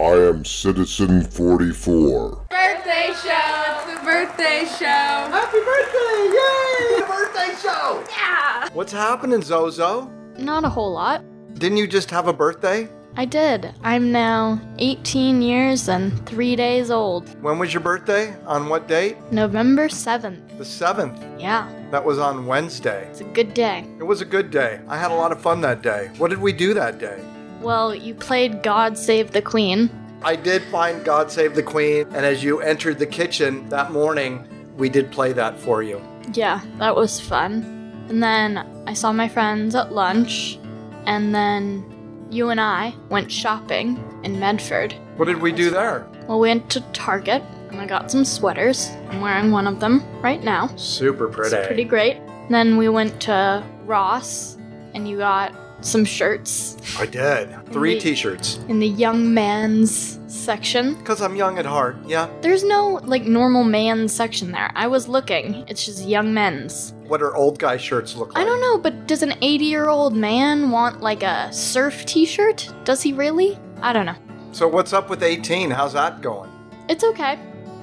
I am Citizen 44. Birthday show! It's the birthday show! Happy birthday! Yay! The birthday show! Yeah! What's happening, Zozo? Not a whole lot. Didn't you just have a birthday? I did. I'm now 18 years and 3 days old. When was your birthday? On what date? November 7th. The 7th. Yeah, That was on Wednesday. it's a good day. It was a good day. I had a lot of fun that day. What did we do that day? Well, you played God Save the Queen. I did find God Save the Queen, and as you entered the kitchen that morning, we did play that for you. Yeah, that was fun. And then I saw my friends at lunch, and then you and I went shopping in Medford. What did we do there? Well, we went to Target, and I got some sweaters. I'm wearing one of them right now. Super pretty. It's pretty great. Then we went to Ross, and you got some shirts I did. Three We- t shirts. in the young man's section. Because I'm young at heart, yeah. There's no like normal man's section there. I was looking. It's just young men's. What are old guy shirts look like? I don't know, but does an 80 year old man want like a surf t shirt? Does he really? I don't know. So, what's up with 18? How's that going? It's okay.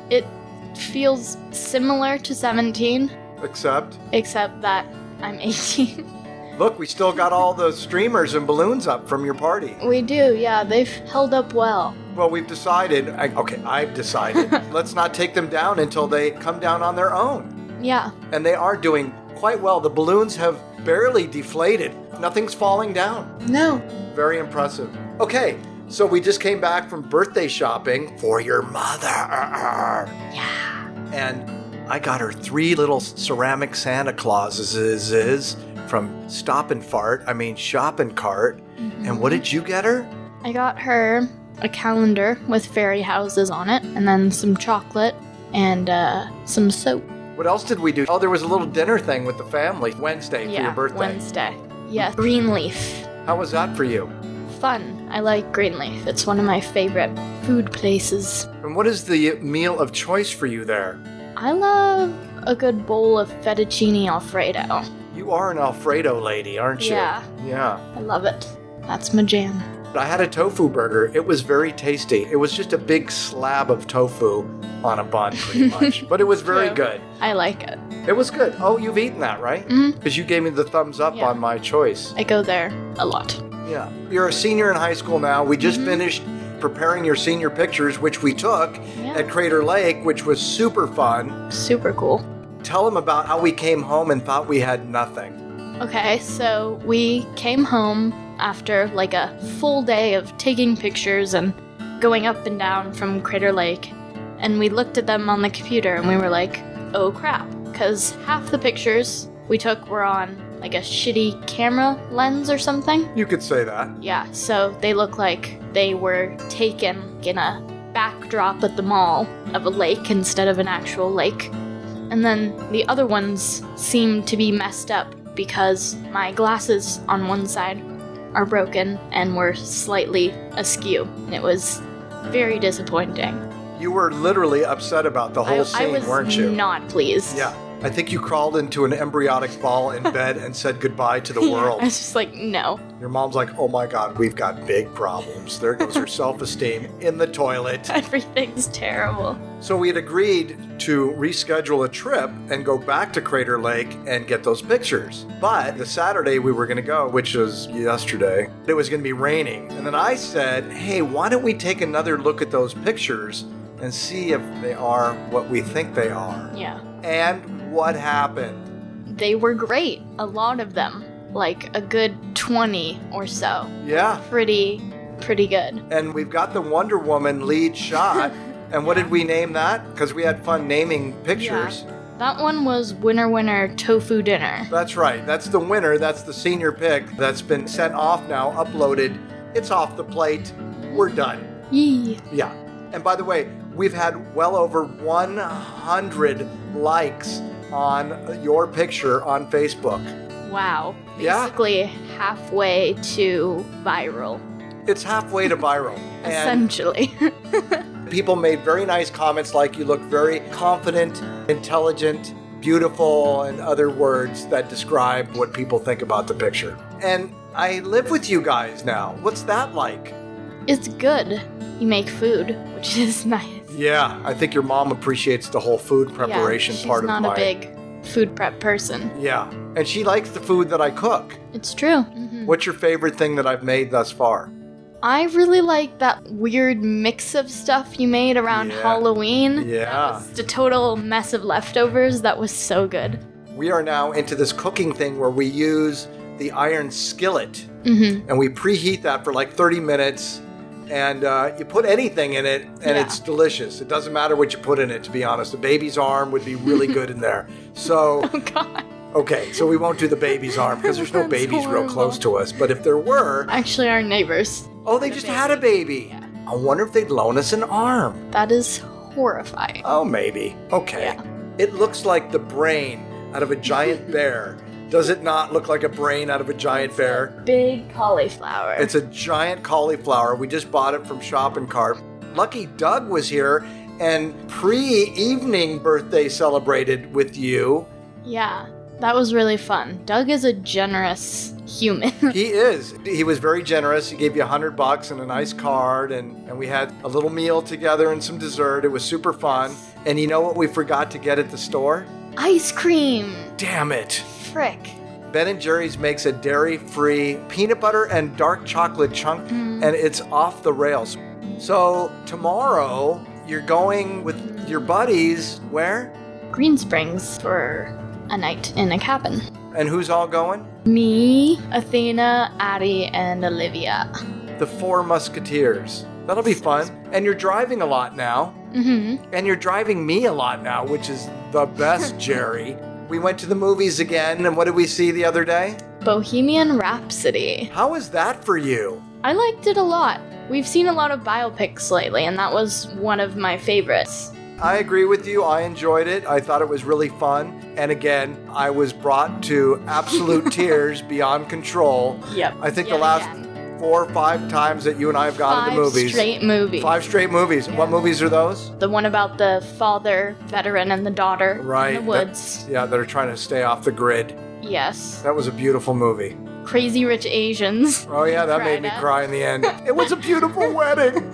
It feels similar to 17, Except, except that I'm 18. look, we still got all the streamers and balloons up from your party. we do, yeah, they've held up well. Well, we've decided, I, okay, I've decided, let's not take them down until they come down on their own. Yeah, And they are doing quite well. The balloons have barely deflated, nothing's falling down. no. Very impressive. Okay, so we just came back from birthday shopping for your mother. Yeah. And I got her three little ceramic Santa Clauses from Stop and Fart, I mean Shop and Cart. And what did you get her? I got her a calendar with fairy houses on it, and then some chocolate and uh, some soap. What else did we do? Oh, there was a little dinner thing with the family Wednesday for your birthday. Wednesday. Yeah, Greenleaf. How was that for you? Fun. I like Greenleaf. It's one of my favorite food places. And what is the meal of choice for you there? I love a good bowl of fettuccine alfredo. You are an Alfredo lady, aren't you? Yeah. Yeah. I love it. That's my jam. I had a tofu burger. It was very tasty. It was just a big slab of tofu on a bun, pretty much. but it was very True. good. I like it. It was good. Oh, you've eaten that, right? Mhm. Because you gave me the thumbs up Yeah. on my choice. I go there a lot. Yeah. You're a senior in high school now. We just Mm-hmm. finished preparing your senior pictures, which we took Yeah. at Crater Lake, which was super fun. Super cool. Tell them about how we came home and thought we had nothing. Okay, so we came home after like a full day of taking pictures and going up and down from Crater Lake, and we looked at them on the computer and we were like, oh crap, because half the pictures we took were on like a shitty camera lens or something. You could say that. Yeah, so they look like they were taken in a backdrop at the mall of a lake instead of an actual lake. And then the other ones seem to be messed up because my glasses on one side are broken and were slightly askew. And it was very disappointing. You were literally upset about the whole I, scene, I was weren't you? Not pleased. Yeah. I think you crawled into an embryonic ball in bed and said goodbye to the world. I was just like, no. Your mom's like, oh my God, we've got big problems. There goes her self esteem in the toilet. Everything's terrible. So we had agreed to reschedule a trip and go back to Crater Lake and get those pictures. But the Saturday we were going to go, which was yesterday, it was going to be raining. And then I said, hey, why don't we take another look at those pictures and see if they are what we think they are? Yeah. And what happened? They were great. A lot of them. Like a good 20 or so. Yeah. Pretty, pretty good. And we've got the Wonder Woman lead shot. and what did we name that? Because we had fun naming pictures. Yeah. That one was Winner Winner Tofu Dinner. That's right. That's the winner. That's the senior pick that's been sent off now, uploaded. It's off the plate. We're done. Yee. Yeah. And by the way, we've had well over 100 likes on your picture on Facebook. Wow. Yeah. Basically halfway to viral. It's halfway to viral. Essentially. people made very nice comments like you look very confident, intelligent, beautiful, and other words that describe what people think about the picture. And I live with you guys now. What's that like? It's good. You make food, which is nice. Yeah, I think your mom appreciates the whole food preparation yeah, part of my. She's not a big food prep person. Yeah, and she likes the food that I cook. It's true. hmm What's your favorite thing that I've made thus far? I really like that weird mix of stuff you made around Yeah. Halloween. Yeah. Was a total mess of leftovers. That was so good. We are now into this cooking thing where we use the iron skillet hmm and we preheat that for like 30 minutes and uh, you put anything in it and Yeah. it's delicious it doesn't matter what you put in it to be honest a baby's arm would be really good in there so Oh okay so we won't do the baby's arm because there's no babies real close to us but if there were Actually, our neighbors. oh they just had a baby Yeah. i wonder if they'd loan us an arm That is horrifying. oh maybe okay Yeah. it looks like the brain out of a giant bear does it not look like a brain out of a giant bear Big cauliflower. It's a giant cauliflower. We just bought it from Shop and Cart. Lucky Doug was here and pre-evening birthday celebrated with you. yeah, that was really fun. Doug is a generous human. He is. He was very generous. He gave you a hundred bucks and a nice card, and, and we had a little meal together and some dessert. It was super fun. And you know what we forgot to get at the store? Ice cream. Damn it. Ben and Jerry's makes a dairy-free peanut butter and dark chocolate chunk, and it's off the rails. So tomorrow you're going with your buddies. Where? Green Springs for a night in a cabin. And who's all going? Me, Athena, Addie, and Olivia. The Four Musketeers. That'll be fun. And you're driving a lot now. Mm-hmm. And you're driving me a lot now, which is the best, Jerry. We went to the movies again, and what did we see the other day? Bohemian Rhapsody. How was that for you? I liked it a lot. We've seen a lot of biopics lately, and that was one of my favorites. I agree with you. I enjoyed it. I thought it was really fun. And again, I was brought to absolute tears beyond control. Yep. I think the last again. Four or five times that you and I have gone Five to the movies. straight movies. Five straight movies. What movies are those? The one about the father, veteran, and the daughter Right. in the that- woods. yeah, that are trying to stay off the grid. Yes. That was a beautiful movie. Crazy Rich Asians. Oh yeah, that made me at. cry in the end. It was a beautiful wedding.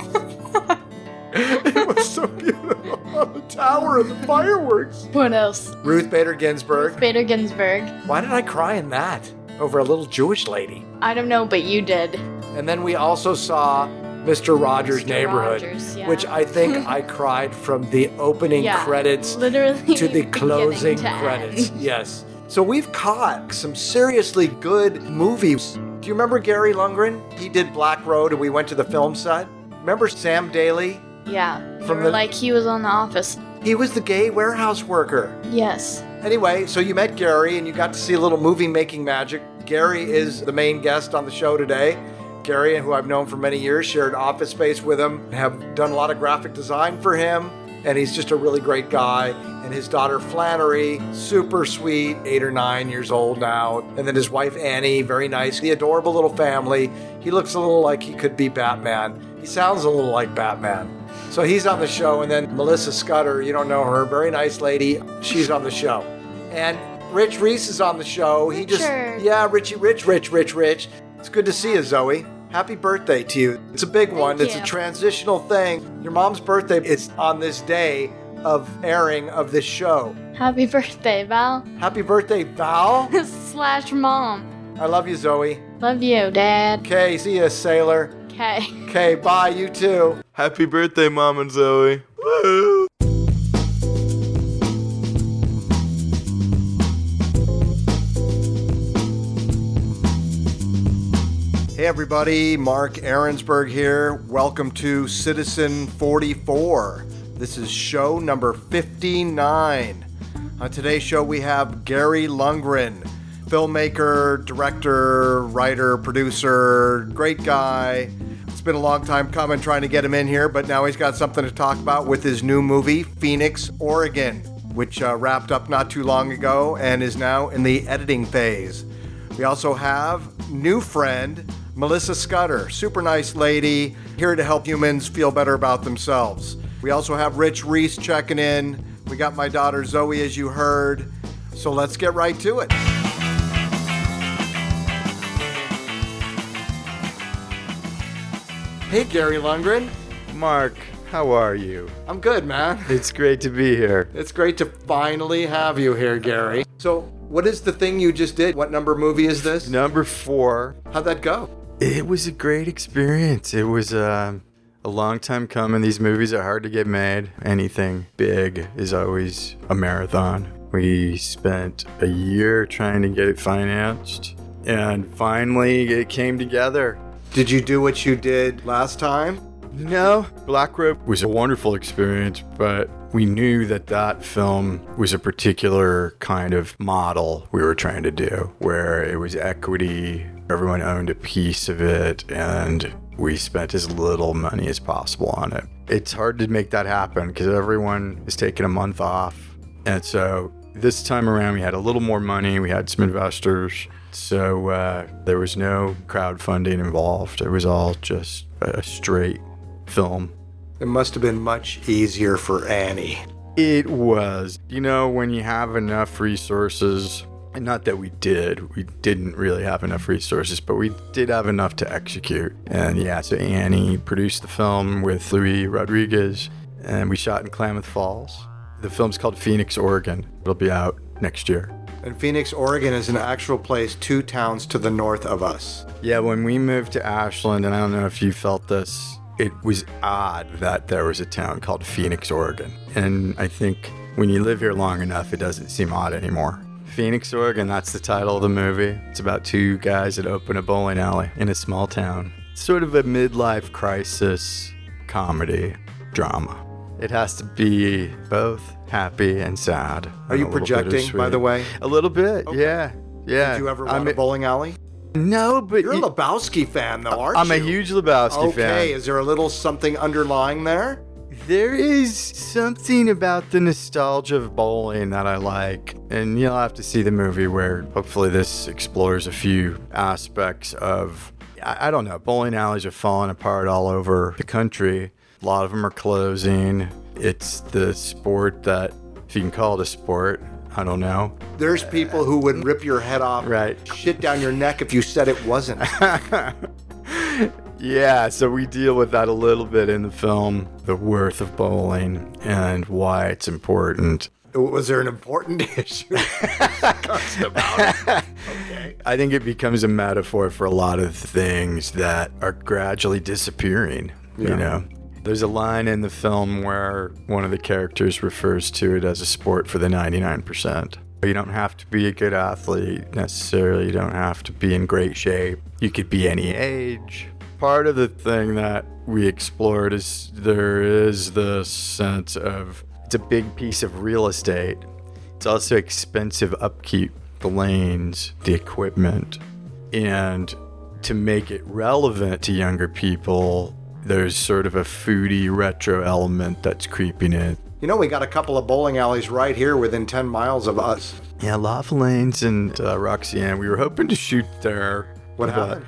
it was so beautiful. Oh, the tower and the fireworks. What else? Ruth Bader Ginsburg. Bader Ginsburg. Why did I cry in that? Over a little Jewish lady. I don't know, but you did. And then we also saw Mr. Rogers' Mr. Neighborhood, Rogers, yeah. which I think I cried from the opening Yeah. credits Literally. to the closing to credits. end. Yes. So we've caught some seriously good movies. Do you remember Gary Lundgren? He did Black Road and we went to the film set. Remember Sam Daly? Yeah. From the- like he was on The Office. He was the gay warehouse worker. Yes. Anyway, so you met Gary and you got to see a little movie making magic. Gary is the main guest on the show today. Gary, and who I've known for many years, shared office space with him, have done a lot of graphic design for him, and he's just a really great guy. And his daughter Flannery, super sweet, eight or nine years old now. And then his wife Annie, very nice, the adorable little family. He looks a little like he could be Batman. He sounds a little like Batman. So he's on the show, and then Melissa Scudder, you don't know her, very nice lady. She's on the show. And Rich Reese is on the show. He just, yeah, Richie, Rich, Rich, Rich, Rich. It's good to see you, Zoe. Happy birthday to you. It's a big one. It's a transitional thing. Your mom's birthday is on this day of airing of this show. Happy birthday, Val. Happy birthday, Val. Slash mom. I love you, Zoe. Love you, Dad. Okay, see ya, sailor. Okay. Okay, bye, you too. Happy birthday, Mom and Zoe. Woo! Hey everybody, Mark Aaronsberg here. Welcome to Citizen 44. This is show number 59. On today's show, we have Gary Lundgren, filmmaker, director, writer, producer, great guy. It's been a long time coming trying to get him in here, but now he's got something to talk about with his new movie, Phoenix, Oregon, which uh, wrapped up not too long ago and is now in the editing phase. We also have new friend Melissa Scudder, super nice lady, here to help humans feel better about themselves. We also have Rich Reese checking in. We got my daughter Zoe, as you heard. So let's get right to it. Hey, Gary Lundgren. Mark, how are you? I'm good, man. It's great to be here. It's great to finally have you here, Gary. So, what is the thing you just did? What number movie is this? Number four. How'd that go? It was a great experience. It was um, a long time coming. These movies are hard to get made. Anything big is always a marathon. We spent a year trying to get it financed, and finally it came together. Did you do what you did last time? No, Black Road was a wonderful experience, but we knew that that film was a particular kind of model we were trying to do, where it was equity, everyone owned a piece of it, and we spent as little money as possible on it. It's hard to make that happen because everyone is taking a month off. And so this time around, we had a little more money, we had some investors. So uh, there was no crowdfunding involved. It was all just a straight film. It must have been much easier for Annie. It was. You know, when you have enough resources, and not that we did, we didn't really have enough resources, but we did have enough to execute. And yeah, so Annie produced the film with Louis Rodriguez, and we shot in Klamath Falls. The film's called Phoenix, Oregon. It'll be out next year. And Phoenix, Oregon is an actual place two towns to the north of us. Yeah, when we moved to Ashland, and I don't know if you felt this, it was odd that there was a town called Phoenix, Oregon. And I think when you live here long enough, it doesn't seem odd anymore. Phoenix, Oregon, that's the title of the movie. It's about two guys that open a bowling alley in a small town. It's Sort of a midlife crisis comedy drama. It has to be both happy and sad. Are you projecting, by the way? A little bit, yeah. Yeah. Did you ever run a bowling alley? No, but You're a Lebowski fan, though, aren't I'm a huge Lebowski fan. Okay, is there a little something underlying there? There is something about the nostalgia of bowling that I like, and you'll have to see the movie where hopefully this explores a few aspects of. I I don't know, bowling alleys are falling apart all over the country. A lot of them are closing. It's the sport that, if you can call it a sport, I don't know. There's people who would rip your head off, Right. shit down your neck if you said it wasn't. Yeah, so we deal with that a little bit in the film the worth of bowling and why it's important. Was there an important issue? about? Okay. I think it becomes a metaphor for a lot of things that are gradually disappearing. Yeah. You know, there's a line in the film where one of the characters refers to it as a sport for the 99%. You don't have to be a good athlete necessarily. You don't have to be in great shape. You could be any age. Part of the thing that we explored is there is the sense of it's a big piece of real estate. It's also expensive upkeep, the lanes, the equipment. And to make it relevant to younger people, there's sort of a foodie retro element that's creeping in. You know, we got a couple of bowling alleys right here within 10 miles of us. Yeah, Lava Lanes and uh, Roxy Ann, we were hoping to shoot there. What happened?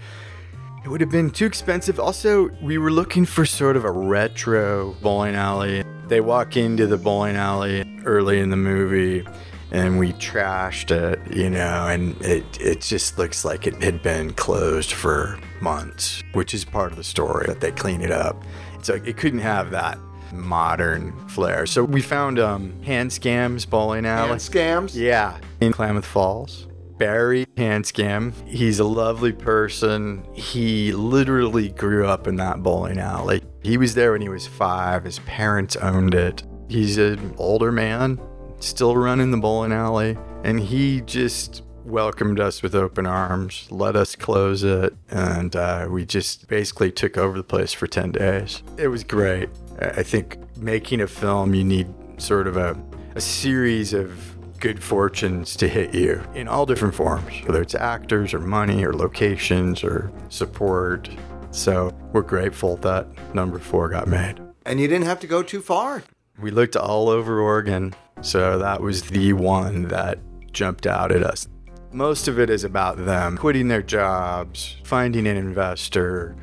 It would have been too expensive. Also, we were looking for sort of a retro bowling alley. They walk into the bowling alley early in the movie and we trashed it, you know, and it, it just looks like it had been closed for months, which is part of the story that they clean it up. So it couldn't have that modern flair. So we found um, Hanscam's Bowling Alley. Hanscam's? Yeah, in Klamath Falls. Barry Hanscam. He's a lovely person. He literally grew up in that bowling alley. He was there when he was five. His parents owned it. He's an older man, still running the bowling alley, and he just welcomed us with open arms, let us close it, and uh, we just basically took over the place for 10 days. It was great. I think making a film, you need sort of a, a series of good fortunes to hit you in all different forms, whether it's actors or money or locations or support. So we're grateful that number four got made. And you didn't have to go too far. We looked all over Oregon, so that was the one that jumped out at us. Most of it is about them quitting their jobs, finding an investor,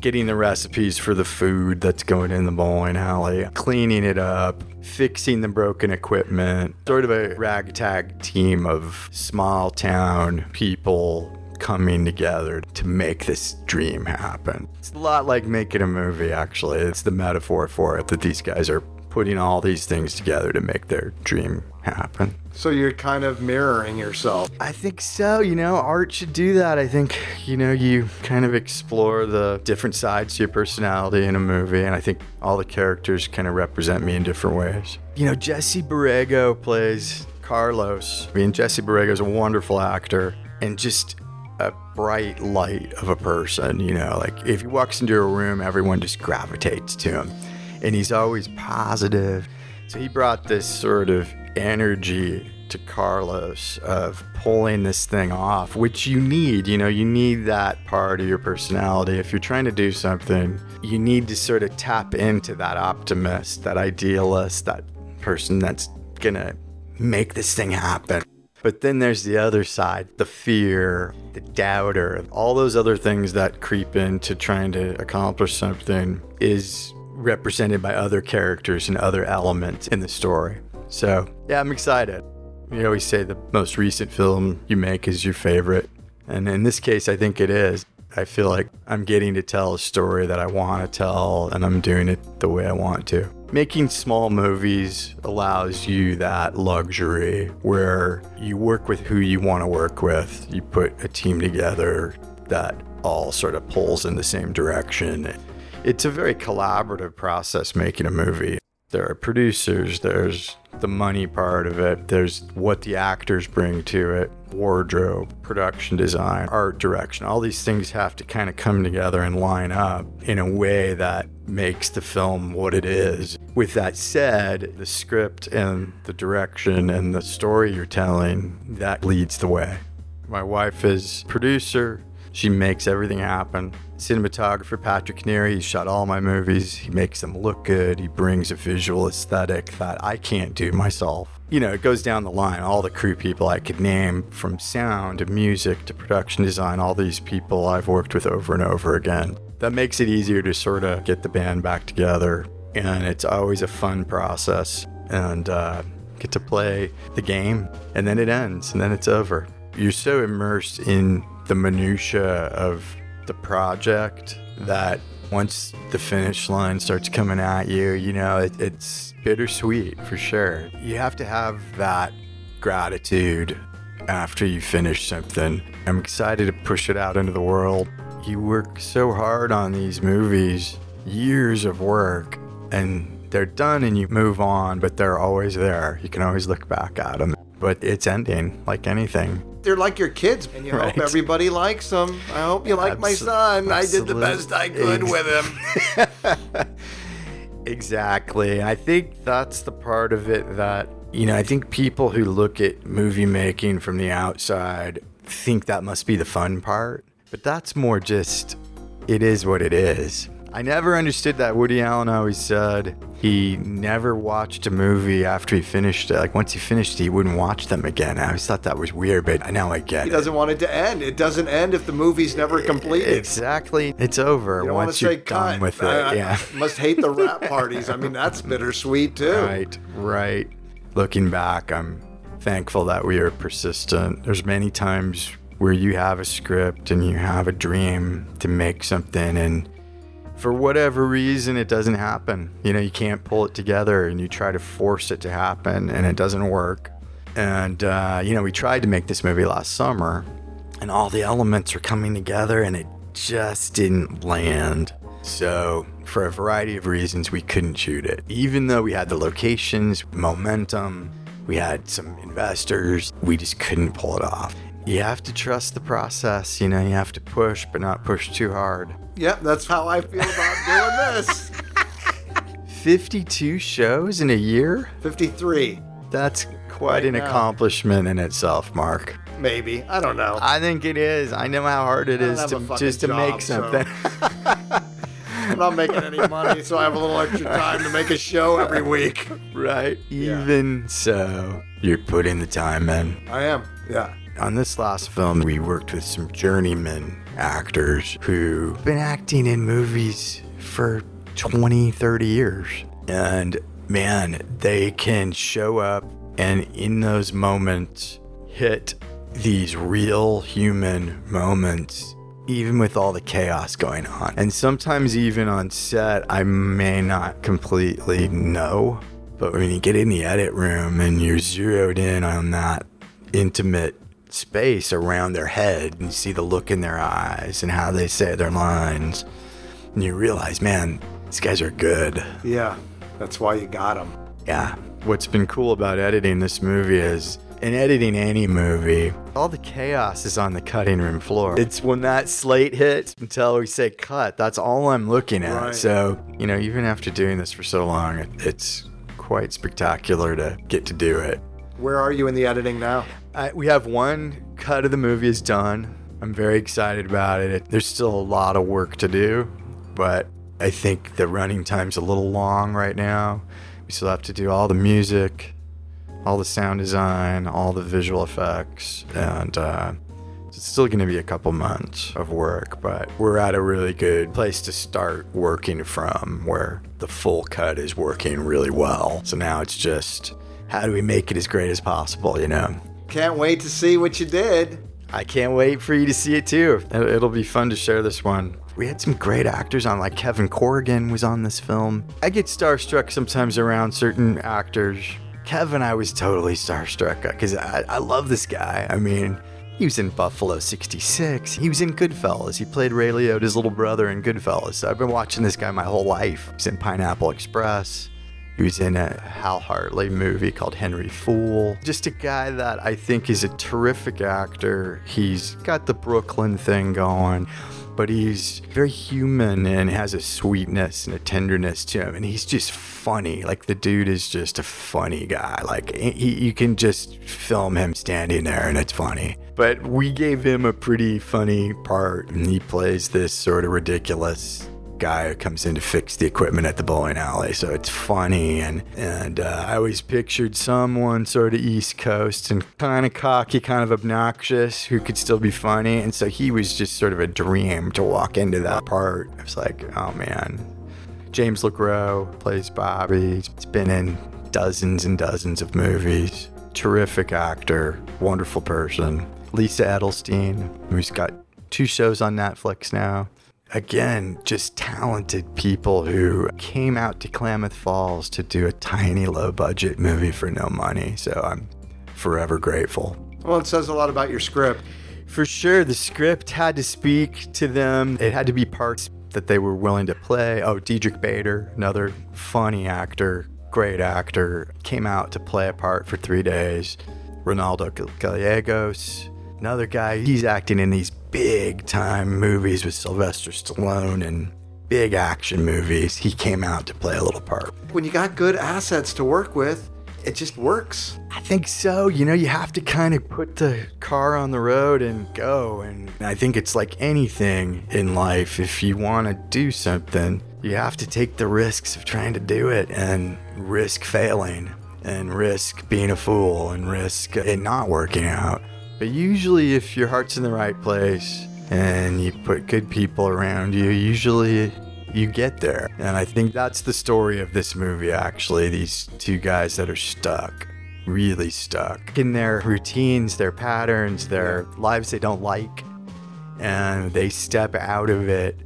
getting the recipes for the food that's going in the bowling alley, cleaning it up, fixing the broken equipment. Sort of a ragtag team of small town people coming together to make this dream happen. It's a lot like making a movie, actually. It's the metaphor for it that these guys are putting all these things together to make their dream happen. So you're kind of mirroring yourself. I think so. You know, art should do that. I think, you know, you kind of explore the different sides to your personality in a movie. And I think all the characters kind of represent me in different ways. You know, Jesse Borrego plays Carlos. I mean, Jesse Borrego is a wonderful actor and just a bright light of a person. You know, like if he walks into a room, everyone just gravitates to him. And he's always positive. So he brought this sort of energy to Carlos of pulling this thing off, which you need. You know, you need that part of your personality. If you're trying to do something, you need to sort of tap into that optimist, that idealist, that person that's gonna make this thing happen. But then there's the other side the fear, the doubter, all those other things that creep into trying to accomplish something is represented by other characters and other elements in the story. So, yeah, I'm excited. You always say the most recent film you make is your favorite. And in this case, I think it is. I feel like I'm getting to tell a story that I want to tell, and I'm doing it the way I want to. Making small movies allows you that luxury where you work with who you want to work with. You put a team together that all sort of pulls in the same direction. It's a very collaborative process making a movie. There are producers, there's the money part of it, there's what the actors bring to it, wardrobe, production design, art direction. All these things have to kind of come together and line up in a way that makes the film what it is. With that said, the script and the direction and the story you're telling, that leads the way. My wife is producer, she makes everything happen. Cinematographer Patrick Neary, he shot all my movies. He makes them look good. He brings a visual aesthetic that I can't do myself. You know, it goes down the line. All the crew people I could name, from sound to music to production design, all these people I've worked with over and over again. That makes it easier to sort of get the band back together. And it's always a fun process. And uh, get to play the game. And then it ends, and then it's over. You're so immersed in the minutia of the project that once the finish line starts coming at you, you know, it, it's bittersweet for sure. You have to have that gratitude after you finish something. I'm excited to push it out into the world. You work so hard on these movies, years of work, and they're done and you move on, but they're always there. You can always look back at them. But it's ending like anything they're like your kids, and you right. hope everybody likes them. I hope you like Absol- my son. Absolutely. I did the best I could with him. exactly. I think that's the part of it that, you know, I think people who look at movie making from the outside think that must be the fun part. But that's more just, it is what it is. I never understood that. Woody Allen always said he never watched a movie after he finished it. Like once he finished it, he wouldn't watch them again. I always thought that was weird, but now I get he it. He doesn't want it to end. It doesn't end if the movie's never completed. Exactly. It's over you once you're done cut. with it. I, yeah. I must hate the wrap parties. I mean, that's bittersweet too. Right. Right. Looking back, I'm thankful that we are persistent. There's many times where you have a script and you have a dream to make something and for whatever reason, it doesn't happen. You know, you can't pull it together and you try to force it to happen and it doesn't work. And, uh, you know, we tried to make this movie last summer and all the elements are coming together and it just didn't land. So, for a variety of reasons, we couldn't shoot it. Even though we had the locations, momentum, we had some investors, we just couldn't pull it off. You have to trust the process, you know, you have to push, but not push too hard. Yep, that's how I feel about doing this. 52 shows in a year? 53. That's quite right an now. accomplishment in itself, Mark. Maybe. I don't know. I think it is. I know how hard it is to just to job, make something. So. I'm not making any money, so I have a little extra time to make a show every week. Right. Even yeah. so, you're putting the time in. I am. Yeah. On this last film, we worked with some journeyman actors who've been acting in movies for 20, 30 years. And man, they can show up and in those moments hit these real human moments even with all the chaos going on. And sometimes, even on set, I may not completely know. But when you get in the edit room and you're zeroed in on that intimate space around their head and you see the look in their eyes and how they say their lines, and you realize, man, these guys are good. Yeah, that's why you got them. Yeah. What's been cool about editing this movie is in editing any movie, all the chaos is on the cutting room floor. It's when that slate hits until we say cut, that's all I'm looking at. Right. So, you know, even after doing this for so long, it's quite spectacular to get to do it. Where are you in the editing now? I, we have one cut of the movie is done. I'm very excited about it. There's still a lot of work to do, but I think the running time's a little long right now. We still have to do all the music, all the sound design, all the visual effects, and uh, it's still going to be a couple months of work, but we're at a really good place to start working from where the full cut is working really well. So now it's just how do we make it as great as possible, you know? Can't wait to see what you did. I can't wait for you to see it too. It- It'll be fun to share this one. We had some great actors on, like Kevin Corrigan was on this film. I get starstruck sometimes around certain actors. Kevin, I was totally starstruck because I, I love this guy. I mean, he was in Buffalo 66. He was in Goodfellas. He played Ray Liotta's little brother in Goodfellas. So I've been watching this guy my whole life. He's in Pineapple Express. He was in a Hal Hartley movie called Henry Fool. Just a guy that I think is a terrific actor. He's got the Brooklyn thing going, but he's very human and has a sweetness and a tenderness to him. And he's just funny. Like the dude is just a funny guy. Like he, you can just film him standing there and it's funny. But we gave him a pretty funny part, and he plays this sort of ridiculous guy who comes in to fix the equipment at the bowling alley. So it's funny, and and uh, I always pictured someone sort of East Coast and kind of cocky, kind of obnoxious, who could still be funny. And so he was just sort of a dream to walk into that part. I was like, oh man. James LeGros plays Bobby. He's been in dozens and dozens of movies. Terrific actor, wonderful person. Lisa Edelstein, who's got two shows on Netflix now again, just talented people who came out to Klamath Falls to do a tiny low budget movie for no money. So I'm forever grateful. Well, it says a lot about your script. For sure, the script had to speak to them. It had to be parts that they were willing to play. Oh, Diedrich Bader, another funny actor, great actor, came out to play a part for three days. Reynaldo Gallegos, another guy, he's acting in these big time movies with Sylvester Stallone and big action movies. He came out to play a little part. When you got good assets to work with, it just works. I think so. You know, you have to kind of put the car on the road and go. And I think it's like anything in life. If you want to do something, you have to take the risks of trying to do it and risk failing and risk being a fool and risk it not working out. But usually, if your heart's in the right place and you put good people around you, usually you get there. And I think that's the story of this movie, actually. These two guys that are stuck, really stuck in their routines, their patterns, their lives they don't like. And they step out of it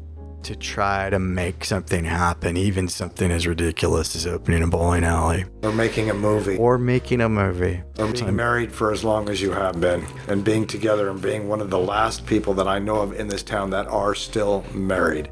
to try to make something happen, even something as ridiculous as opening a bowling alley Or making a movie. or making a movie. Or being married for as long as you have been. And being together and being one of the last people that I know of in this town that are still married.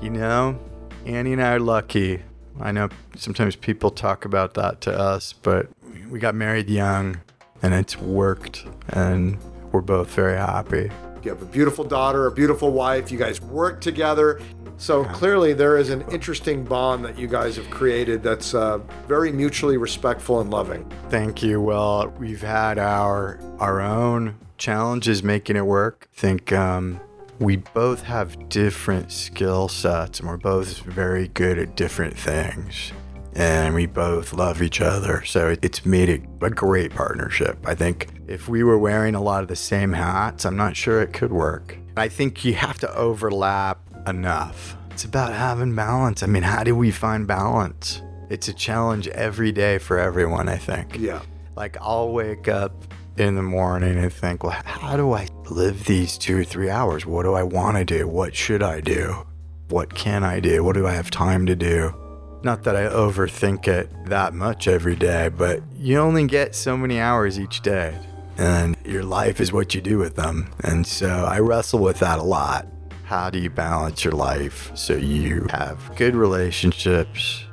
You know, Annie and I are lucky. I know sometimes people talk about that to us, but we got married young and it's worked and we're both very happy. You have a beautiful daughter, a beautiful wife. You guys work together. So clearly, there is an interesting bond that you guys have created that's uh, very mutually respectful and loving. Thank you. Well, we've had our our own challenges making it work. I think um, we both have different skill sets and we're both very good at different things. And we both love each other. So it's made it a great partnership. I think if we were wearing a lot of the same hats, I'm not sure it could work. I think you have to overlap enough. It's about having balance. I mean, how do we find balance? It's a challenge every day for everyone, I think. Yeah. Like I'll wake up in the morning and think, well, how do I live these two or three hours? What do I want to do? What should I do? What can I do? What do I have time to do? Not that I overthink it that much every day, but you only get so many hours each day, and your life is what you do with them. And so I wrestle with that a lot. How do you balance your life so you have good relationships,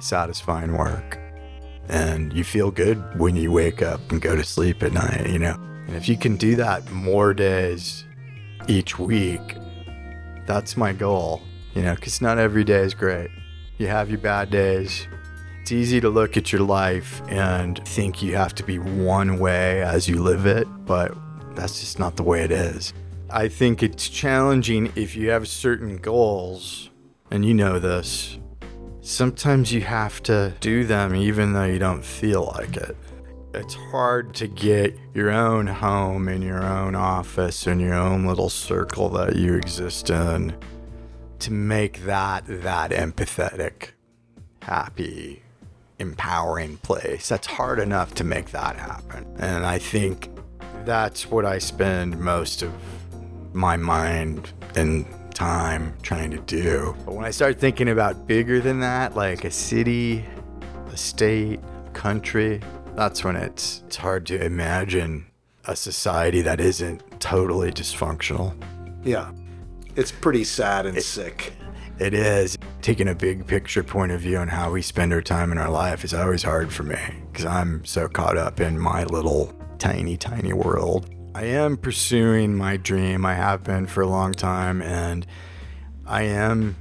satisfying work, and you feel good when you wake up and go to sleep at night, you know? And if you can do that more days each week, that's my goal, you know, because not every day is great. You have your bad days. It's easy to look at your life and think you have to be one way as you live it, but that's just not the way it is. I think it's challenging if you have certain goals, and you know this. Sometimes you have to do them even though you don't feel like it. It's hard to get your own home and your own office and your own little circle that you exist in to make that that empathetic, happy, empowering place. That's hard enough to make that happen. And I think that's what I spend most of my mind and time trying to do. But when I start thinking about bigger than that, like a city, a state, country, that's when it's, it's hard to imagine a society that isn't totally dysfunctional. Yeah. It's pretty sad and sick. It is. Taking a big picture point of view on how we spend our time in our life is always hard for me because I'm so caught up in my little tiny, tiny world. I am pursuing my dream. I have been for a long time, and I am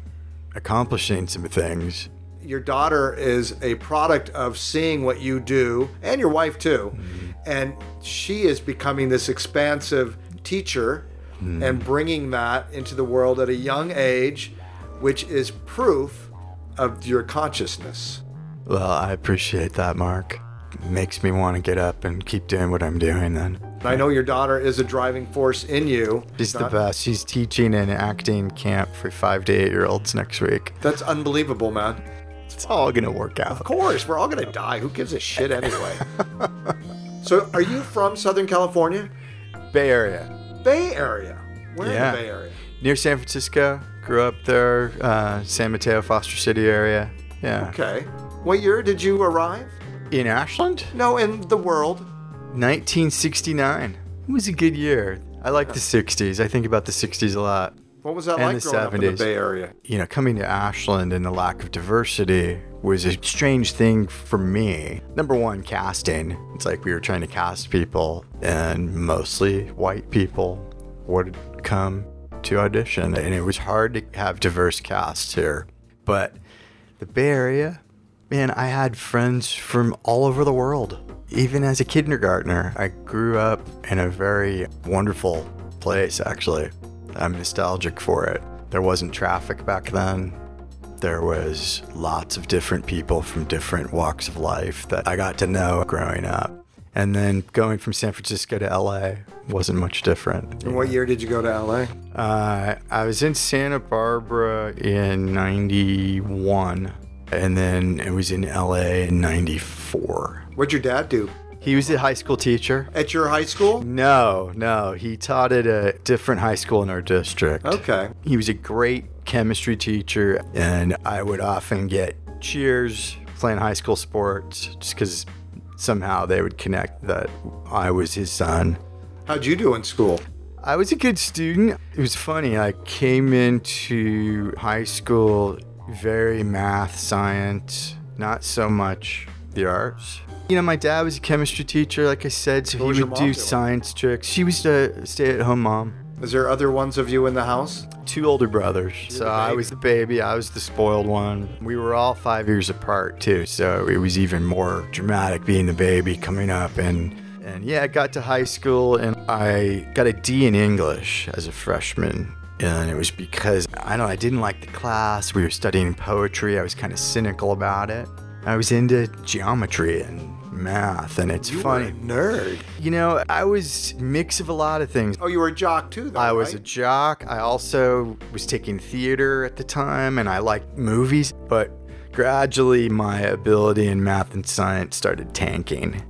accomplishing some things. Your daughter is a product of seeing what you do, and your wife too. Mm-hmm. And she is becoming this expansive teacher Mm. and bringing that into the world at a young age, which is proof of your consciousness. Well, I appreciate that, Mark. It makes me want to get up and keep doing what I'm doing then. I know your daughter is a driving force in you. She's the best. She's teaching an acting camp for five to eight year olds next week. That's unbelievable, man. It's all going to work out. Of course, we're all gonna die. Who gives a shit anyway? so, are you from Southern California? Bay Area. Bay Area. Where Yeah. in the Bay Area? Near San Francisco. Grew up there, uh, San Mateo, Foster City area. Yeah. Okay. What year did you arrive? In Ashland? No, in the world. 1969. It was a good year. I like the 60s. I think about the 60s a lot. What was that And like the growing up in the Bay Area? You know, coming to Ashland and the lack of diversity was a strange thing for me. Number one, casting. It's like we were trying to cast people, and mostly white people would come to audition, and it was hard to have diverse casts here. But the Bay Area, man, I had friends from all over the world. Even as a kindergartner, I grew up in a very wonderful place, actually. I'm nostalgic for it. There wasn't traffic back then. There was lots of different people from different walks of life that I got to know growing up. And then going from San Francisco to LA wasn't much different. And what year did you go to LA? Uh, I was in Santa Barbara in 91, and then it was in LA in 94. What'd your dad do? He was a high school teacher. At your high school? No, no, he taught at a different high school in our district. Okay. He was a great chemistry teacher, and I would often get cheers playing high school sports just because somehow they would connect that I was his son. How'd you do in school? I was a good student. It was funny. I came into high school very math, science, not so much the arts. You know, my dad was a chemistry teacher, like I said, so What he would do doing? science tricks. She was a stay at home mom. Is there other ones of you in the house? Two older brothers. so I was the baby, I was the spoiled one. We were all five years apart, too, so it was even more dramatic being the baby coming up and. And yeah, I got to high school and I got a D in English as a freshman. And it was because I don't know, I didn't like the class. We were studying poetry. I was kind of cynical about it. I was into geometry and math, and it's You funny. nerd. You know, I was mix of a lot of things. Oh, you were a jock too, though. I was a jock. I also was taking theater at the time and I liked movies, but gradually my ability in math and science started tanking.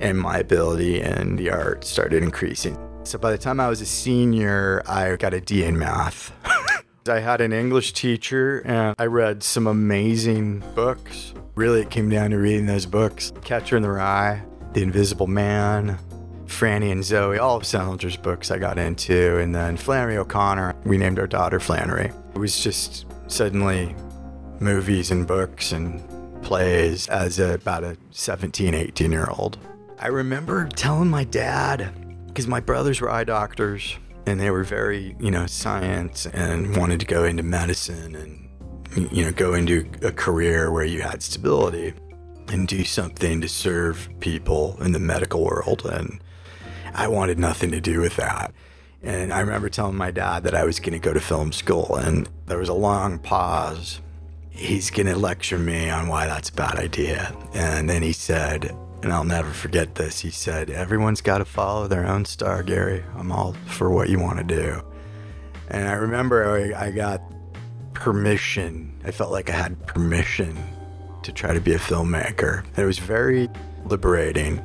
and my ability in the art started increasing. So by the time I was a senior, I got a D in math. I had an English teacher and I read some amazing books. Really, it came down to reading those books Catcher in the Rye, The Invisible Man, Franny and Zooey, all of Salinger's books I got into, and then Flannery O'Connor. We named our daughter Flannery. It was just suddenly movies and books and plays as a, about a 17, 18 year old. I remember telling my dad, because my brothers were eye doctors and they were very, you know, science and wanted to go into medicine and, you know, go into a career where you had stability and do something to serve people in the medical world. And I wanted nothing to do with that. And I remember telling my dad that I was going to go to film school, and there was a long pause. He's going to lecture me on why that's a bad idea. And then he said, and I'll never forget this, he said, Everyone's got to follow their own star, Gary. I'm all for what you want to do. And I remember I, I got permission. I felt like I had permission to try to be a filmmaker. It was very liberating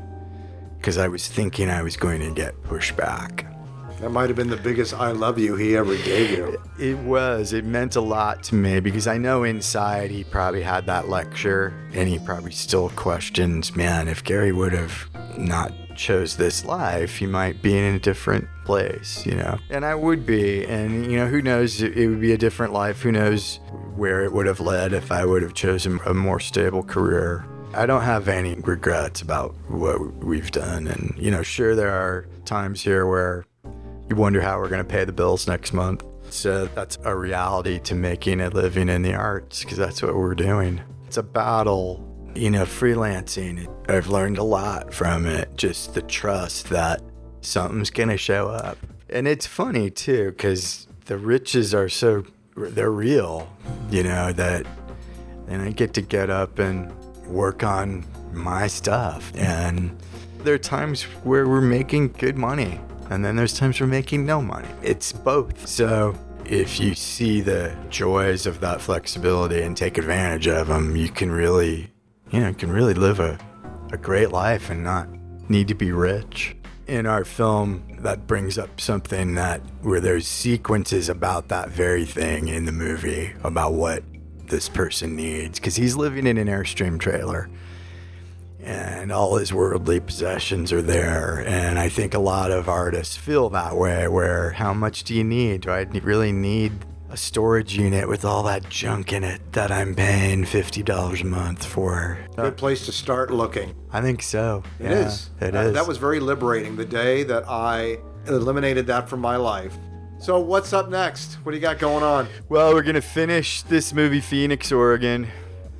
because I was thinking I was going to get pushback. That might have been the biggest I love you he ever gave you. It was. It meant a lot to me because I know inside he probably had that lecture and he probably still questions, man, if Gary would have not chose this life, he might be in a different place, you know. And I would be, and you know, who knows? It would be a different life. Who knows where it would have led if I would have chosen a more stable career. I don't have any regrets about what we've done, and you know, sure there are times here where you wonder how we're going to pay the bills next month. So that's a reality to making a living in the arts because that's what we're doing. It's a battle you know, freelancing, I've learned a lot from it. Just the trust that something's going to show up. And it's funny too, because the riches are so, they're real, you know, that, and I get to get up and work on my stuff. And there are times where we're making good money, and then there's times we're making no money. It's both. So, if you see the joys of that flexibility and take advantage of them, you can really you know, can really live a, a great life and not need to be rich. In our film, that brings up something that where there's sequences about that very thing in the movie about what this person needs because he's living in an Airstream trailer and all his worldly possessions are there. And I think a lot of artists feel that way where how much do you need? Do I really need a storage unit with all that junk in it that I'm paying $50 a month for. Good place to start looking. I think so. It yeah, is. It uh, is. That was very liberating the day that I eliminated that from my life. So, what's up next? What do you got going on? Well, we're going to finish this movie, Phoenix, Oregon,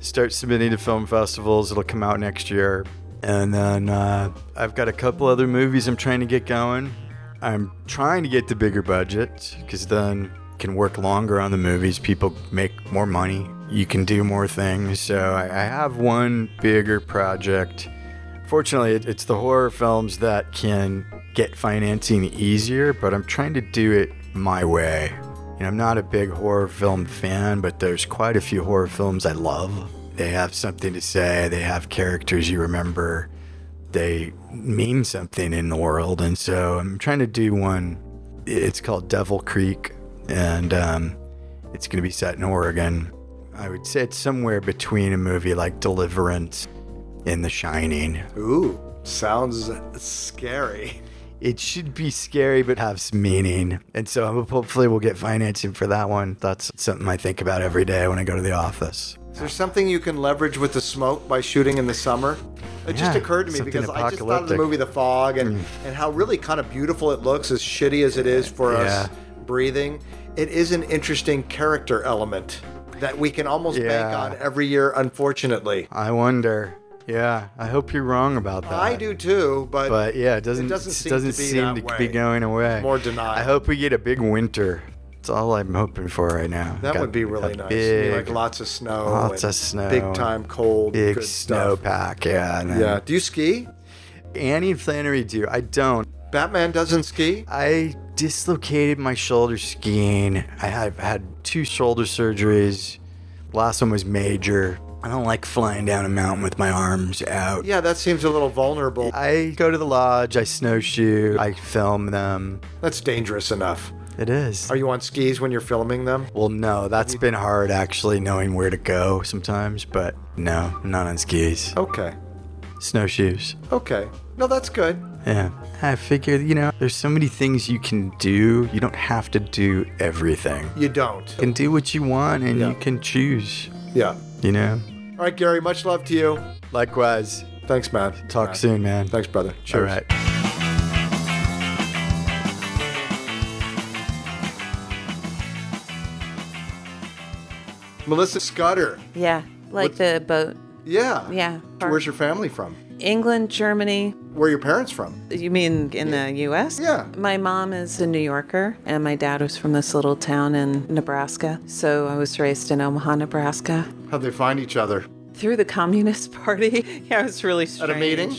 start submitting to film festivals. It'll come out next year. And then uh, I've got a couple other movies I'm trying to get going. I'm trying to get the bigger budget because then can work longer on the movies. People make more money. You can do more things. So I, I have one bigger project. Fortunately, it, it's the horror films that can get financing easier, but I'm trying to do it my way. You know, I'm not a big horror film fan, but there's quite a few horror films I love. They have something to say, they have characters you remember, they mean something in the world. And so I'm trying to do one. It's called Devil Creek and um, it's going to be set in Oregon. I would say it's somewhere between a movie like Deliverance and The Shining. Ooh, sounds scary. It should be scary, but have some meaning. And so hopefully we'll get financing for that one. That's something I think about every day when I go to the office. Is there something you can leverage with the smoke by shooting in the summer? It yeah, just occurred to me because I just thought of the movie The Fog and, mm. and how really kind of beautiful it looks, as shitty as it is for yeah. us breathing, it is an interesting character element that we can almost yeah. bank on every year, unfortunately. I wonder. Yeah, I hope you're wrong about that. I do too, but but yeah, it doesn't it doesn't seem, doesn't to, be, seem to be going away. More denial. I hope we get a big winter. That's all I'm hoping for right now. That got, would be really nice. Big, like lots of snow. Lots of snow. Big time cold. Big snowpack. Yeah. yeah. Do you ski? Annie and Flannery do. I don't. Batman doesn't ski. I dislocated my shoulder skiing. I have had two shoulder surgeries. Last one was major. I don't like flying down a mountain with my arms out. Yeah, that seems a little vulnerable. I go to the lodge, I snowshoe, I film them. That's dangerous enough. It is. Are you on skis when you're filming them? well, no, that's been hard actually knowing where to go sometimes, but no, I'm not on skis. Okay. Snowshoes. Okay. No, that's good. Yeah. I figured, you know, there's so many things you can do. You don't have to do everything. You don't. You can do what you want and Yeah. you can choose, Yeah. you know? All right, Gary, much love to you. Likewise. Thanks, man. Talk soon, man. Thanks, brother. Cheers. All right. Melissa Scudder. Yeah, like What's- the boat. Yeah. Yeah. So where's your family from? England, Germany. Where are your parents from? You mean in the U.S.? Yeah. My mom is a New Yorker, and my dad was from this little town in Nebraska. So I was raised in Omaha, Nebraska. How'd they find each other? Through the Communist Party. yeah, it was really strange. At a meeting?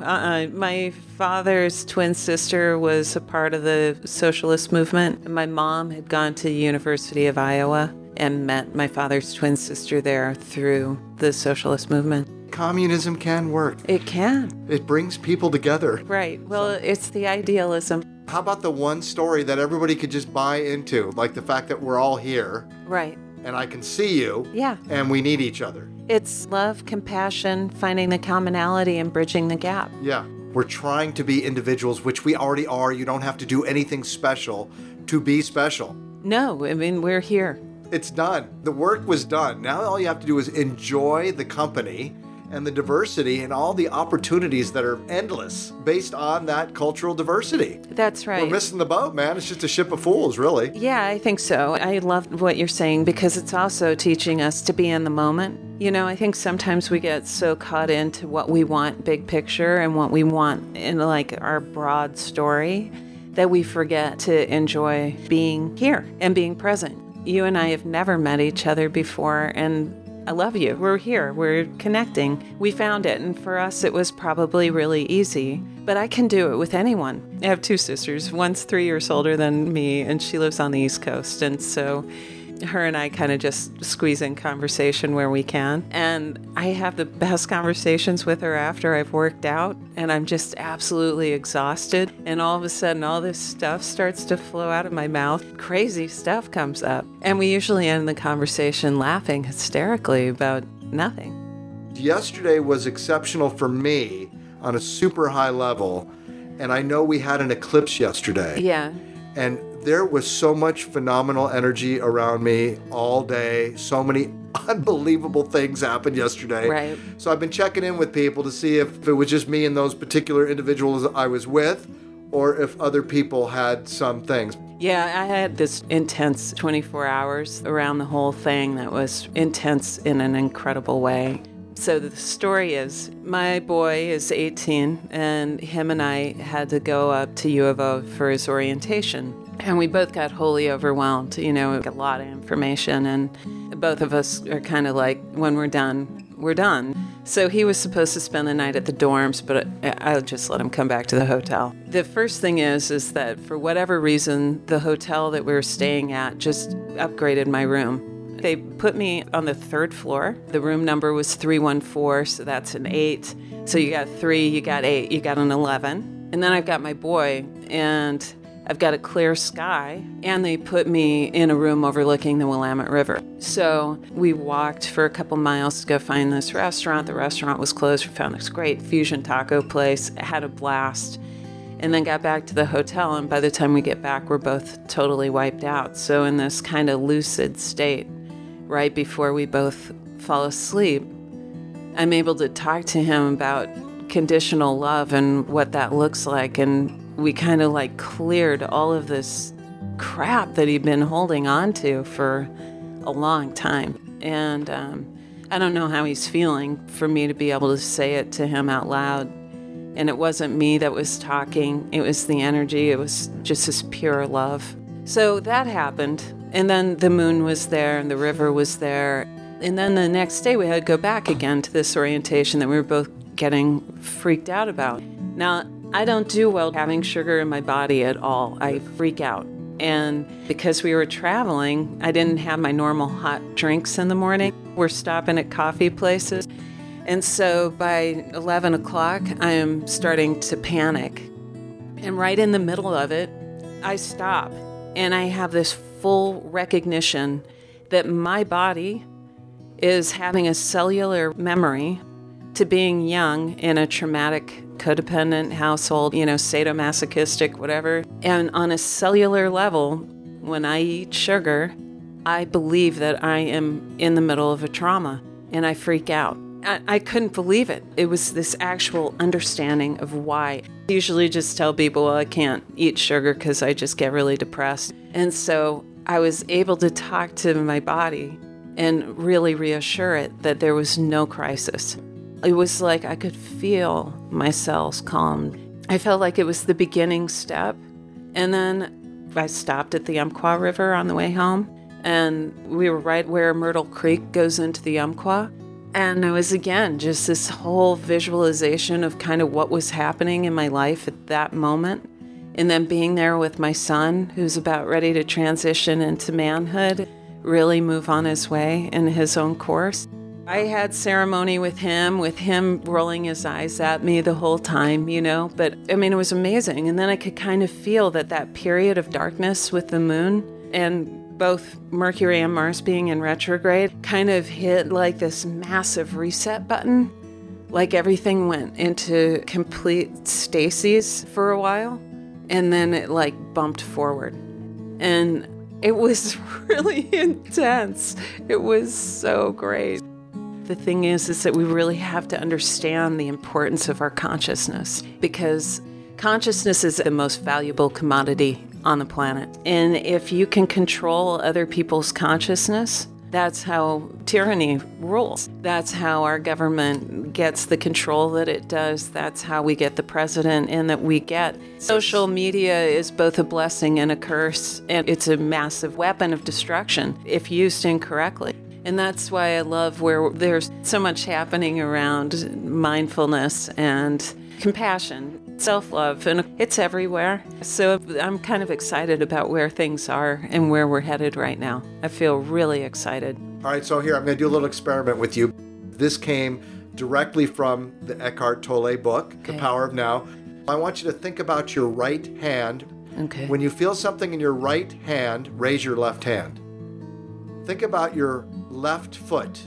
Uh-uh. My father's twin sister was a part of the socialist movement. and My mom had gone to the University of Iowa and met my father's twin sister there through the socialist movement. Communism can work. It can. It brings people together. Right. Well, it's the idealism. How about the one story that everybody could just buy into? Like the fact that we're all here Right. and I can see you Yeah. and we need each other. It's love, compassion, finding the commonality and bridging the gap. Yeah. We're trying to be individuals, which we already are. You don't have to do anything special to be special. No, I mean, we're here. It's done. The work was done. Now all you have to do is enjoy the company and the diversity and all the opportunities that are endless based on that cultural diversity. That's right. We're missing the boat, man. It's just a ship of fools, really. Yeah, I think so. I love what you're saying because it's also teaching us to be in the moment. You know, I think sometimes we get so caught into what we want big picture and what we want in like our broad story that we forget to enjoy being here and being present. You and I have never met each other before and I love you. We're here. We're connecting. We found it. And for us, it was probably really easy. But I can do it with anyone. I have two sisters. One's three years older than me, and she lives on the East Coast. And so her and I kind of just squeeze in conversation where we can. And I have the best conversations with her after I've worked out and I'm just absolutely exhausted. And all of a sudden, all this stuff starts to flow out of my mouth. Crazy stuff comes up. And we usually end the conversation laughing hysterically about nothing. Yesterday was exceptional for me on a super high level. And I know we had an eclipse yesterday. Yeah. And there was so much phenomenal energy around me all day. So many unbelievable things happened yesterday. Right. So I've been checking in with people to see if it was just me and those particular individuals I was with, or if other people had some things. Yeah, I had this intense 24 hours around the whole thing that was intense in an incredible way. So the story is my boy is 18 and him and I had to go up to U of O for his orientation. And we both got wholly overwhelmed, you know, a lot of information and both of us are kind of like when we're done, we're done. So he was supposed to spend the night at the dorms, but I- I'll just let him come back to the hotel. The first thing is is that for whatever reason, the hotel that we were staying at just upgraded my room. They put me on the third floor. The room number was 314, so that's an 8. So you got 3, you got 8, you got an 11. And then I've got my boy and I've got a clear sky, and they put me in a room overlooking the Willamette River. So we walked for a couple miles to go find this restaurant. The restaurant was closed. We found this great fusion taco place, had a blast, and then got back to the hotel. And by the time we get back, we're both totally wiped out. So, in this kind of lucid state, right before we both fall asleep, I'm able to talk to him about conditional love and what that looks like. And we kind of like cleared all of this crap that he'd been holding on to for a long time. And um, I don't know how he's feeling for me to be able to say it to him out loud. And it wasn't me that was talking, it was the energy, it was just this pure love. So that happened. And then the moon was there and the river was there. And then the next day we had to go back again to this orientation that we were both getting freaked out about. Now, I don't do well having sugar in my body at all. I freak out. And because we were traveling, I didn't have my normal hot drinks in the morning. We're stopping at coffee places. And so by 11 o'clock, I am starting to panic. And right in the middle of it, I stop and I have this full recognition that my body is having a cellular memory to being young in a traumatic, codependent household, you know, sadomasochistic, whatever. And on a cellular level, when I eat sugar, I believe that I am in the middle of a trauma and I freak out. I, I couldn't believe it. It was this actual understanding of why. I usually just tell people, well, I can't eat sugar because I just get really depressed. And so I was able to talk to my body and really reassure it that there was no crisis. It was like I could feel my cells calmed. I felt like it was the beginning step. And then I stopped at the Umpqua River on the way home, and we were right where Myrtle Creek goes into the Umpqua. And it was again just this whole visualization of kind of what was happening in my life at that moment. And then being there with my son, who's about ready to transition into manhood, really move on his way in his own course. I had ceremony with him, with him rolling his eyes at me the whole time, you know. But I mean, it was amazing. And then I could kind of feel that that period of darkness with the moon and both Mercury and Mars being in retrograde kind of hit like this massive reset button. Like everything went into complete stasis for a while, and then it like bumped forward. And it was really intense. It was so great. The thing is is that we really have to understand the importance of our consciousness because consciousness is the most valuable commodity on the planet. And if you can control other people's consciousness, that's how tyranny rules. That's how our government gets the control that it does. That's how we get the president and that we get. Social media is both a blessing and a curse, and it's a massive weapon of destruction if used incorrectly. And that's why I love where there's so much happening around mindfulness and compassion self love, and it's everywhere. So I'm kind of excited about where things are and where we're headed right now. I feel really excited. All right, so here I'm going to do a little experiment with you. This came directly from the Eckhart Tolle book, okay. The Power of Now. I want you to think about your right hand. Okay. When you feel something in your right hand, raise your left hand. Think about your left foot.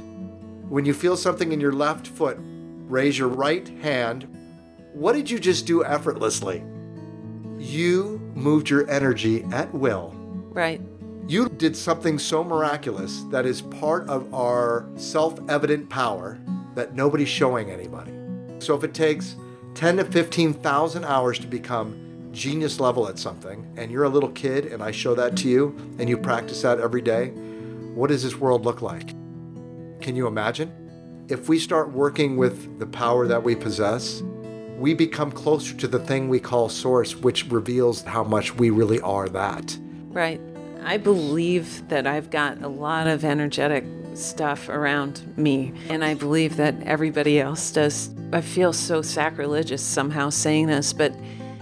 When you feel something in your left foot, raise your right hand, what did you just do effortlessly? You moved your energy at will. Right. You did something so miraculous that is part of our self evident power that nobody's showing anybody. So if it takes 10 to 15,000 hours to become genius level at something, and you're a little kid and I show that to you and you practice that every day, what does this world look like? Can you imagine? If we start working with the power that we possess, we become closer to the thing we call source, which reveals how much we really are that. Right. I believe that I've got a lot of energetic stuff around me, and I believe that everybody else does. I feel so sacrilegious somehow saying this, but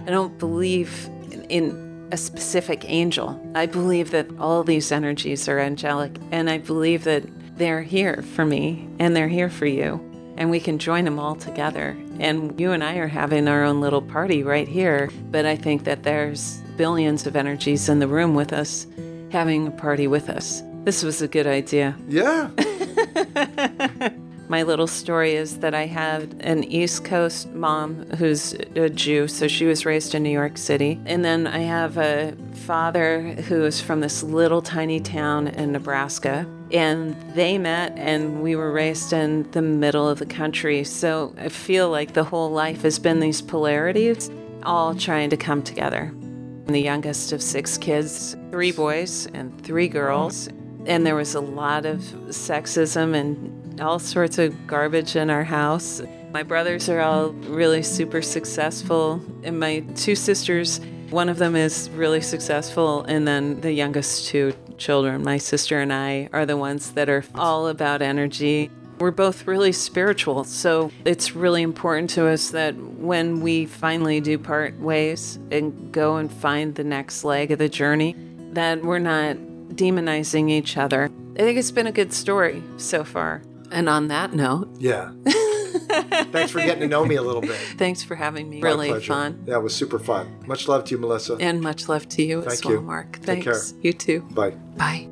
I don't believe in, a specific angel. I believe that all these energies are angelic, and I believe that they're here for me and they're here for you and we can join them all together. And you and I are having our own little party right here, but I think that there's billions of energies in the room with us having a party with us. This was a good idea. Yeah. My little story is that I had an East Coast mom who's a Jew, so she was raised in New York City. And then I have a father who is from this little tiny town in Nebraska. And they met, and we were raised in the middle of the country. So I feel like the whole life has been these polarities all trying to come together. I'm the youngest of six kids, three boys and three girls. And there was a lot of sexism and all sorts of garbage in our house. My brothers are all really super successful, and my two sisters, one of them is really successful, and then the youngest two children, my sister and I, are the ones that are all about energy. We're both really spiritual, so it's really important to us that when we finally do part ways and go and find the next leg of the journey, that we're not demonizing each other I think it's been a good story so far. And on that note, Yeah. Thanks for getting to know me a little bit. thanks for having me. My really pleasure. fun. Yeah, it was super fun. Much love to you, Melissa. And much love to you as well, you. Mark. Take care. Thanks. You too. Bye. Bye.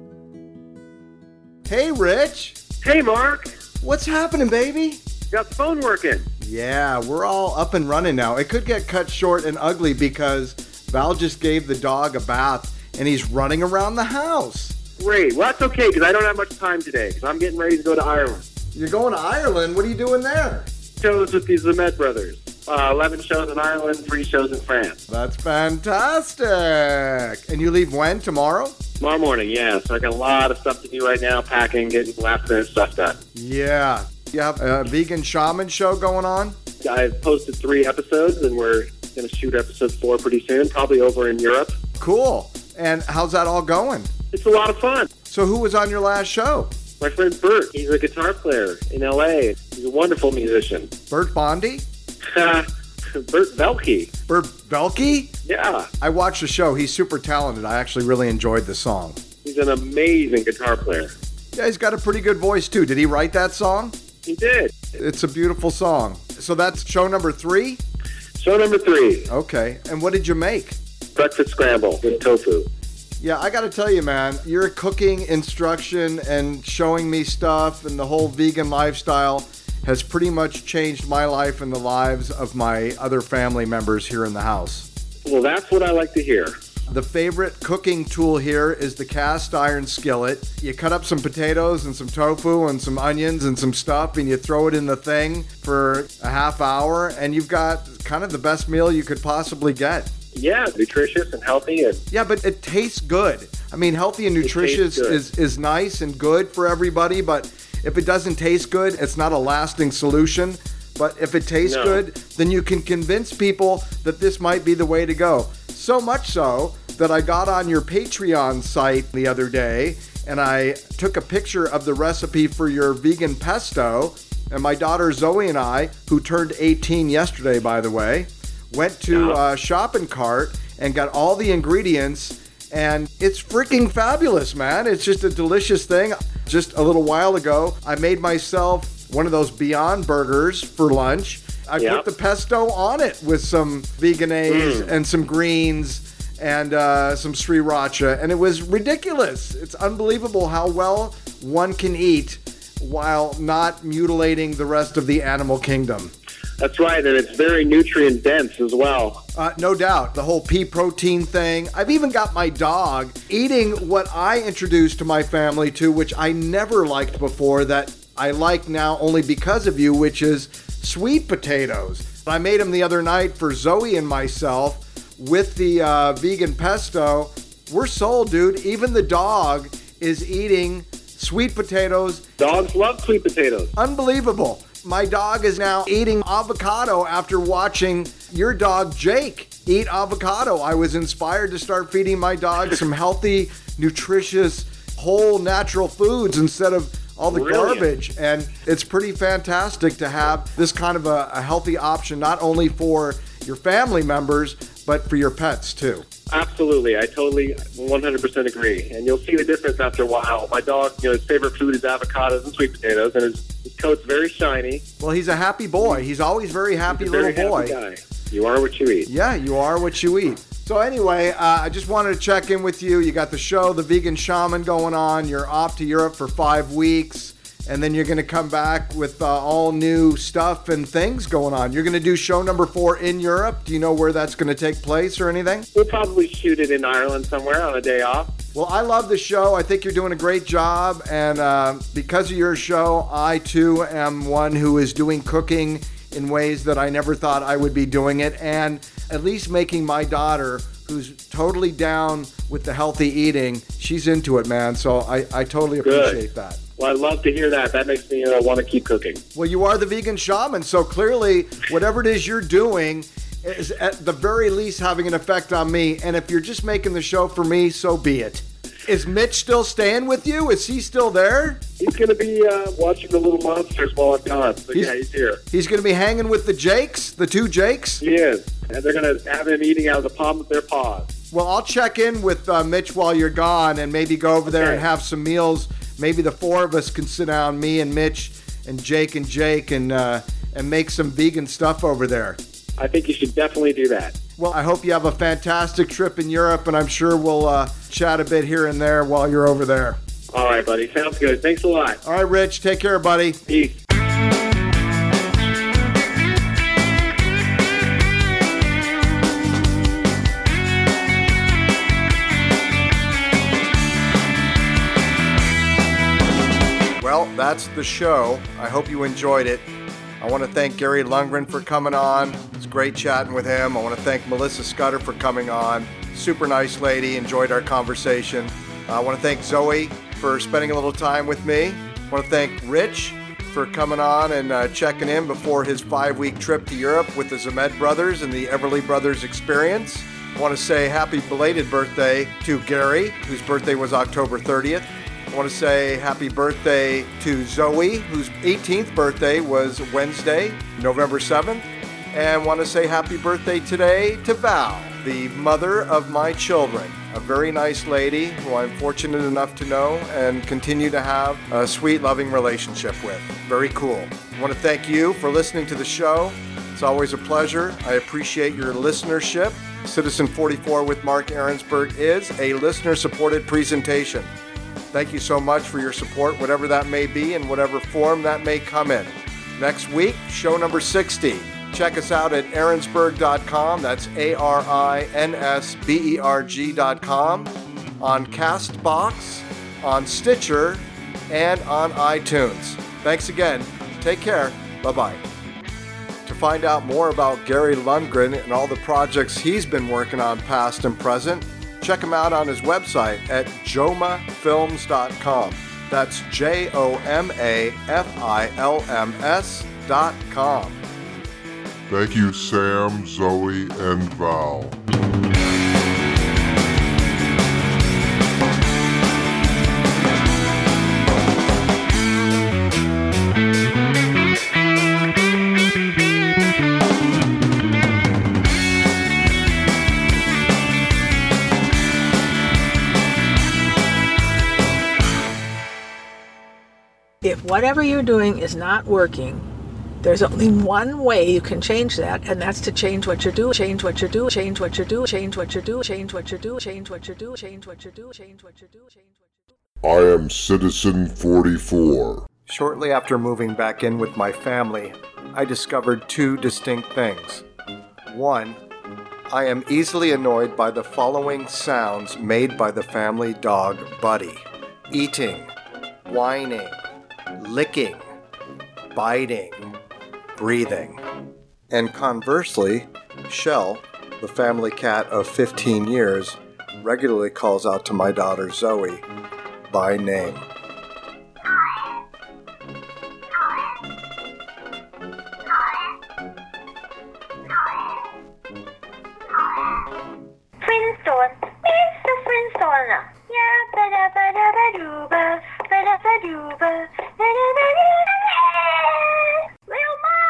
Hey, Rich. Hey, Mark. What's happening, baby? Got the phone working. Yeah, we're all up and running now. It could get cut short and ugly because Val just gave the dog a bath and he's running around the house. Great. Well, that's okay because I don't have much time today because I'm getting ready to go to Ireland. You're going to Ireland? What are you doing there? Shows with these Met brothers. Uh, 11 shows in Ireland, three shows in France. That's fantastic. And you leave when? Tomorrow? Tomorrow morning, yeah. So I got a lot of stuff to do right now, packing, getting last minute stuff done. Yeah. You have a vegan shaman show going on? I've posted three episodes and we're going to shoot episode four pretty soon, probably over in Europe. Cool. And how's that all going? It's a lot of fun. So, who was on your last show? My friend Bert, he's a guitar player in LA. He's a wonderful musician. Bert Bondi? Bert Velke. Bert Belke? Yeah, I watched the show. He's super talented. I actually really enjoyed the song. he's an amazing guitar player. Yeah, he's got a pretty good voice too. Did he write that song? He did. It's a beautiful song. So that's show number three? Show number three, Okay. And what did you make? breakfast scramble with tofu. Yeah, I got to tell you, man, your cooking instruction and showing me stuff and the whole vegan lifestyle has pretty much changed my life and the lives of my other family members here in the house. Well, that's what I like to hear. The favorite cooking tool here is the cast iron skillet. You cut up some potatoes and some tofu and some onions and some stuff, and you throw it in the thing for a half hour, and you've got kind of the best meal you could possibly get. Yeah, nutritious and healthy, and Yeah, but it tastes good. I mean, healthy and nutritious is, is nice and good for everybody, but if it doesn't taste good, it's not a lasting solution. But if it tastes No. good, then you can convince people that this might be the way to go. So much so that I got on your Patreon site the other day and I took a picture of the recipe for your vegan pesto. And my daughter Zoe and I, who turned 18 yesterday, by the way, went to a shopping cart and got all the ingredients and it's freaking fabulous man. It's just a delicious thing. Just a little while ago i made myself one of those beyond burgers for lunch. I Yep. put the pesto on it with some Vegenaise Mm. and some greens and uh, some sriracha and it was ridiculous. It's unbelievable how well one can eat while not mutilating the rest of the animal kingdom that's right, and it's very nutrient dense as well. uh, no doubt. The whole pea protein thing. I've even got my dog eating what I introduced to my family to, which I never liked before, that I like now only because of you, which is sweet potatoes. I made them the other night for Zoe and myself with the uh, vegan pesto. We're sold, dude. Even the dog is eating sweet potatoes Dogs love sweet potatoes. Unbelievable. My dog is now eating avocado after watching your dog Jake eat avocado. I was inspired to start feeding my dog some healthy, nutritious, whole natural foods instead of all the Brilliant. garbage. And it's pretty fantastic to have this kind of a, a healthy option, not only for your family members, but for your pets too. Absolutely, I totally 100% agree. And you'll see the difference after a while. My dog, you know, his favorite food is avocados and sweet potatoes, and his, his coat's very shiny. Well, he's a happy boy. He's always very happy a little very boy. happy guy. You are what you eat. Yeah, you are what you eat. So anyway, uh, I just wanted to check in with you. You got the show, The Vegan Shaman, going on. You're off to Europe for five weeks, and then you're going to come back with uh, all new stuff and things going on. You're going to do show number four in Europe. Do you know where that's going to take place or anything? We'll probably shoot it in Ireland somewhere on a day off. Well, I love the show. I think you're doing a great job. And uh, because of your show, I too am one who is doing cooking in ways that I never thought I would be doing it. And at least making my daughter, who's totally down with the healthy eating, she's into it, man. So I, I totally Good. appreciate that. Well, I'd love to hear that. That makes me uh, want to keep cooking. Well, you are the vegan shaman. So clearly, whatever it is you're doing, is at the very least having an effect on me. And if you're just making the show for me, so be it. Is Mitch still staying with you? Is he still there? He's going to be uh, watching the little monsters while I'm gone. So, He's- yeah, he's here. He's going to be hanging with the Jakes, the two Jakes. He is. And they're going to have him eating out of the palm of their paws. Well, I'll check in with uh, Mitch while you're gone and maybe go over there and have some meals maybe the four of us can sit down, me and Mitch and Jake and Jake, and uh, and make some vegan stuff over there. I think you should definitely do that. Well, I hope you have a fantastic trip in Europe, and I'm sure we'll uh, chat a bit here and there while you're over there. All right, buddy. Sounds good. Thanks a lot. All right, Rich. Take care, buddy. Peace. That's the show. I hope you enjoyed it. I want to thank Gary Lundgren for coming on. It's great chatting with him. I want to thank Melissa Scudder for coming on. Super nice lady. Enjoyed our conversation. I want to thank Zoe for spending a little time with me. I want to thank Rich for coming on and uh, checking in before his five week trip to Europe with the Zmed brothers and the Everly Brothers experience. I want to say happy belated birthday to Gary, whose birthday was October 30th. I want to say happy birthday to Zoe, whose 18th birthday was Wednesday, November 7th. And I want to say happy birthday today to Val, the mother of my children. A very nice lady who I'm fortunate enough to know and continue to have a sweet, loving relationship with. Very cool. I want to thank you for listening to the show. It's always a pleasure. I appreciate your listenership. Citizen 44 with Mark Arinsberg is a listener supported presentation. Thank you so much for your support, whatever that may be and whatever form that may come in. Next week, show number 60. Check us out at arinsberg.com. That's A R I N S B E R G.com. On Castbox, on Stitcher, and on iTunes. Thanks again. Take care. Bye bye. To find out more about Gary Lundgren and all the projects he's been working on, past and present, check him out on his website at jomafilms.com. That's J O M A F I L M S.com. Thank you, Sam, Zoe, and Val. Whatever you're doing is not working, there's only one way you can change that, and that's to change what you do, change what you do, change what you do, change what you do, change what you do, change what you do, change what you do, change what you do, change what you do. I am Citizen 44. Shortly after moving back in with my family, I discovered two distinct things. One, I am easily annoyed by the following sounds made by the family dog Buddy eating, whining, licking, biting, breathing. And conversely, Shell, the family cat of 15 years, regularly calls out to my daughter Zoe by name. Flintstone, Mr. Flintstone. Little mom!